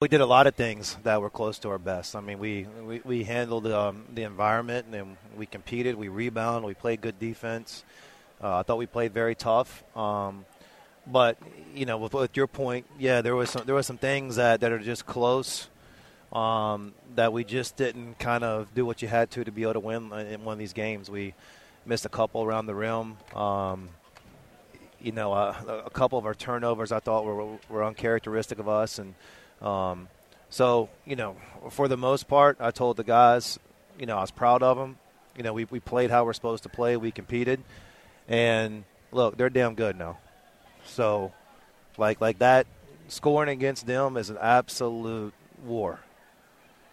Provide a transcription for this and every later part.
We did a lot of things that were close to our best. I mean, we we, we handled um, the environment and we competed. We rebounded. We played good defense. Uh, I thought we played very tough. Um, but you know, with, with, your point, yeah, there was some there was some things that, that are just close um, that we just didn't kind of do what you had to to be able to win in one of these games. We missed a couple around the rim. Um, you know, uh, a couple of our turnovers I thought were were uncharacteristic of us and um, so, you know, for the most part, I told the guys, you know, I was proud of them. You know, we, we played how we're supposed to play. We competed. And look, they're damn good now. So, like like that, scoring against them is an absolute war.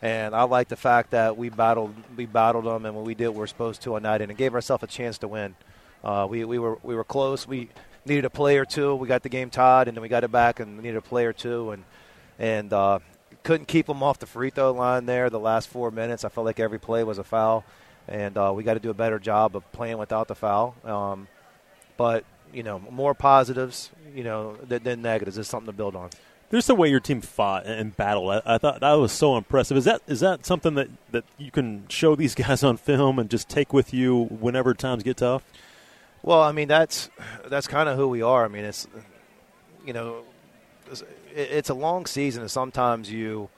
And I like the fact that we battled we battled them, and when we did, we are supposed to on night, and it gave ourselves a chance to win. Uh, we we were we were close. We needed a play or two. We got the game tied, and then we got it back, and needed a play or two, and and uh, couldn't keep them off the free throw line there the last four minutes. I felt like every play was a foul, and uh, we got to do a better job of playing without the foul. Um, but you know, more positives, you know, than, than negatives. Is something to build on. There's the way your team fought and battled. I, I, thought that was so impressive. Is that is that something that, that you can show these guys on film and just take with you whenever times get tough? Well, I mean that's that's kind of who we are. I mean it's you know it's a long season, and sometimes you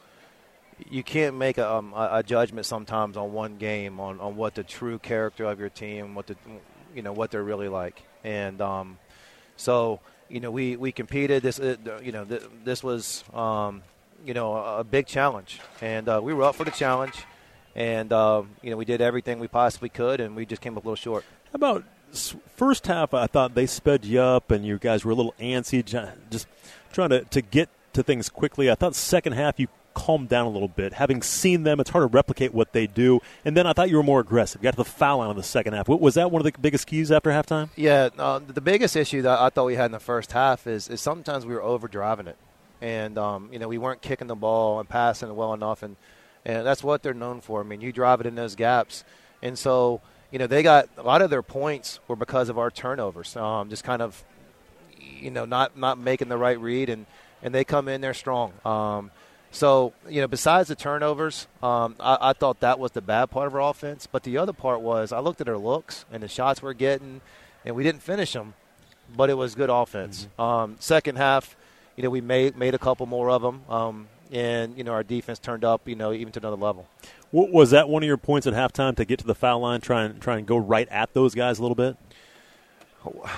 you can't make a, um, a, judgment sometimes on one game on, on what the true character of your team, what the you know what they're really like, and um, so you know we we competed. This you know th- this was um, you know a, a, big challenge, and uh, we were up for the challenge, and uh, you know we did everything we possibly could, and we just came up a little short. How about first half? I thought they sped you up, and you guys were a little antsy, just trying to, to get to things quickly. I thought second half you calmed down a little bit. Having seen them, it's hard to replicate what they do. And then I thought you were more aggressive. You got to the foul line in the second half. Was that one of the biggest keys after halftime? Yeah, uh, the biggest issue that I thought we had in the first half is, is sometimes we were over driving it. And, um, you know, we weren't kicking the ball and passing it well enough. And, and that's what they're known for. I mean, you drive it in those gaps. And so, you know, they got a lot of their points were because of our turnovers. Um, just kind of you know, not not making the right read, and and they come in there strong. Um, so you know, besides the turnovers, um, I, I, thought that was the bad part of our offense. But the other part was I looked at our looks and the shots we're getting, and we didn't finish them, but it was good offense. Mm-hmm. Um, second half, you know, we made made a couple more of them, um, and you know, our defense turned up, you know, even to another level. What, Was that one of your points at halftime to get to the foul line, try and try and go right at those guys a little bit?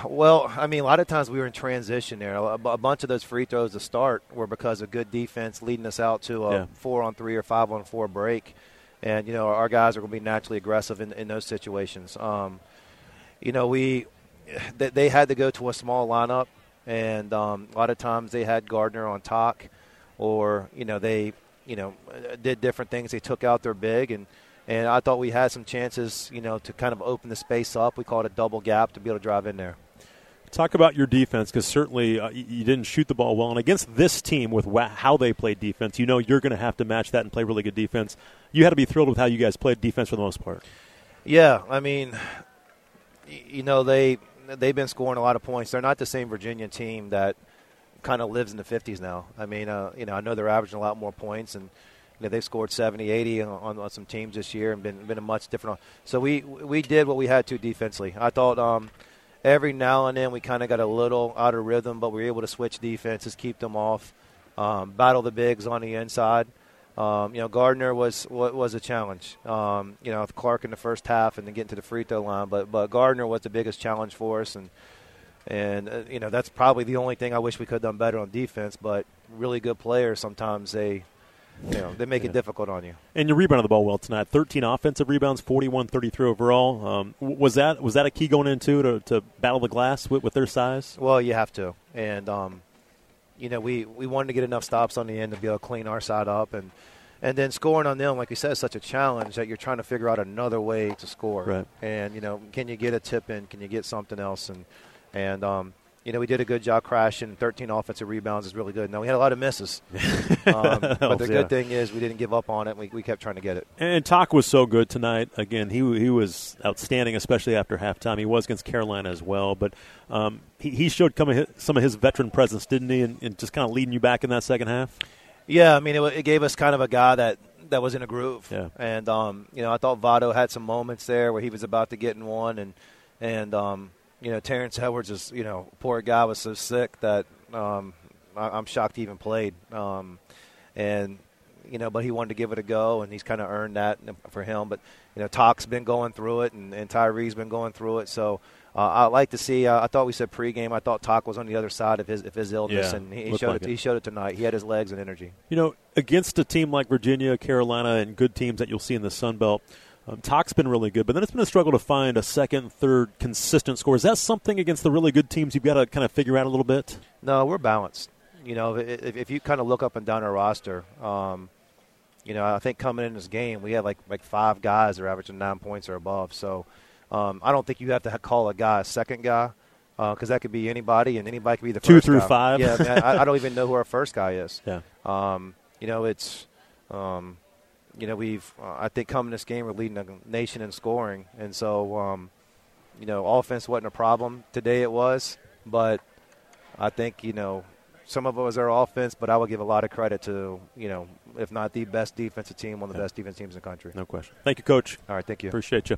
Well, I mean, a lot of times we were in transition there. A, bunch of those free throws to start were because of good defense leading us out to a yeah. four on three or five on four break. And, you know, our guys are going to be naturally aggressive in, in those situations. Um, you know, we they, they, had to go to a small lineup, and um, a lot of times they had Gardner on Tak, or, you know, they, you know, did different things. They took out their big and – and I thought we had some chances, you know, to kind of open the space up. We called it a double gap to be able to drive in there. Talk about your defense because certainly uh, you didn't shoot the ball well, and against this team with how they played defense, you know you're going to have to match that and play really good defense. You had to be thrilled with how you guys played defense for the most part. Yeah, I mean, you know they they've been scoring a lot of points. They're not the same Virginia team that kind of lives in the 50s now. I mean, uh, you know, I know they're averaging a lot more points and you know, they've scored 70, 80 on, on, some teams this year and been been a much different. So we we did what we had to defensively. I thought um, every now and then we kind of got a little out of rhythm, but we were able to switch defenses, keep them off, um, battle the bigs on the inside. Um, you know, Gardner was was a challenge. Um, you know, Clark in the first half and then getting to the free throw line, but but Gardner was the biggest challenge for us, and and uh, you know that's probably the only thing I wish we could have done better on defense. But really good players sometimes they you know, they make yeah. it difficult on you. And you rebounded the ball well tonight. 13 offensive rebounds, 41 33 overall. Um, was that was that a key going into to, to battle the glass with, with their size? Well, you have to. And, um, you know, we, we wanted to get enough stops on the end to be able to clean our side up. And, and then scoring on them, like you said, is such a challenge that you're trying to figure out another way to score. Right. And, you know, can you get a tip in? Can you get something else? And, and um, you know, we did a good job crashing. 13 offensive rebounds is really good. Now, we had a lot of misses. um, but the good thing is we didn't give up on it. We, we kept trying to get it. And Tak was so good tonight. Again, he, he was outstanding, especially after halftime. He was against Carolina as well. But um, he, he showed some of, his, some of his veteran presence, didn't he, and, and just kind of leading you back in that second half? Yeah, I mean, it, it gave us kind of a guy that that was in a groove. Yeah. And um, you know, I thought Vado had some moments there where he was about to get in one, and and um, you know, Terrence Edwards is you know, poor guy was so sick that um, I, am shocked he even played. Um, and you know, but he wanted to give it a go, and he's kind of earned that for him. But you know, Tak's been going through it, and, and Tyree's been going through it, so. Uh, I like to see. Uh, I thought we said pregame. I thought Tak was on the other side of his of his illness, Yeah, and he, he showed like it, it. He showed it tonight. He had his legs and energy. You know, against a team like Virginia, Carolina, and good teams that you'll see in the Sun Belt, um, Tak's been really good, but then it's been a struggle to find a second, third consistent score. Is that something against the really good teams you've got to kind of figure out a little bit? No, we're balanced. You know, if, if you kind of look up and down our roster, um, you know, I think coming in this game, we had like like five guys that are averaging nine points or above. So um, I don't think you have to call a guy a second guy because that could be anybody, and anybody could be the two through guy. five? Yeah, I, mean, I, I don't even know who our first guy is. Yeah. Um, you know, it's, um, you know, we've, uh, I think coming this game, we're leading the nation in scoring. And so, um, you know, offense wasn't a problem. Today it was. But I think, you know, some of it was our offense, but I would give a lot of credit to, you know, if not the best defensive team, one of the Yeah. best defensive teams in the country. No question. Thank you, Coach. All right, thank you. Appreciate you.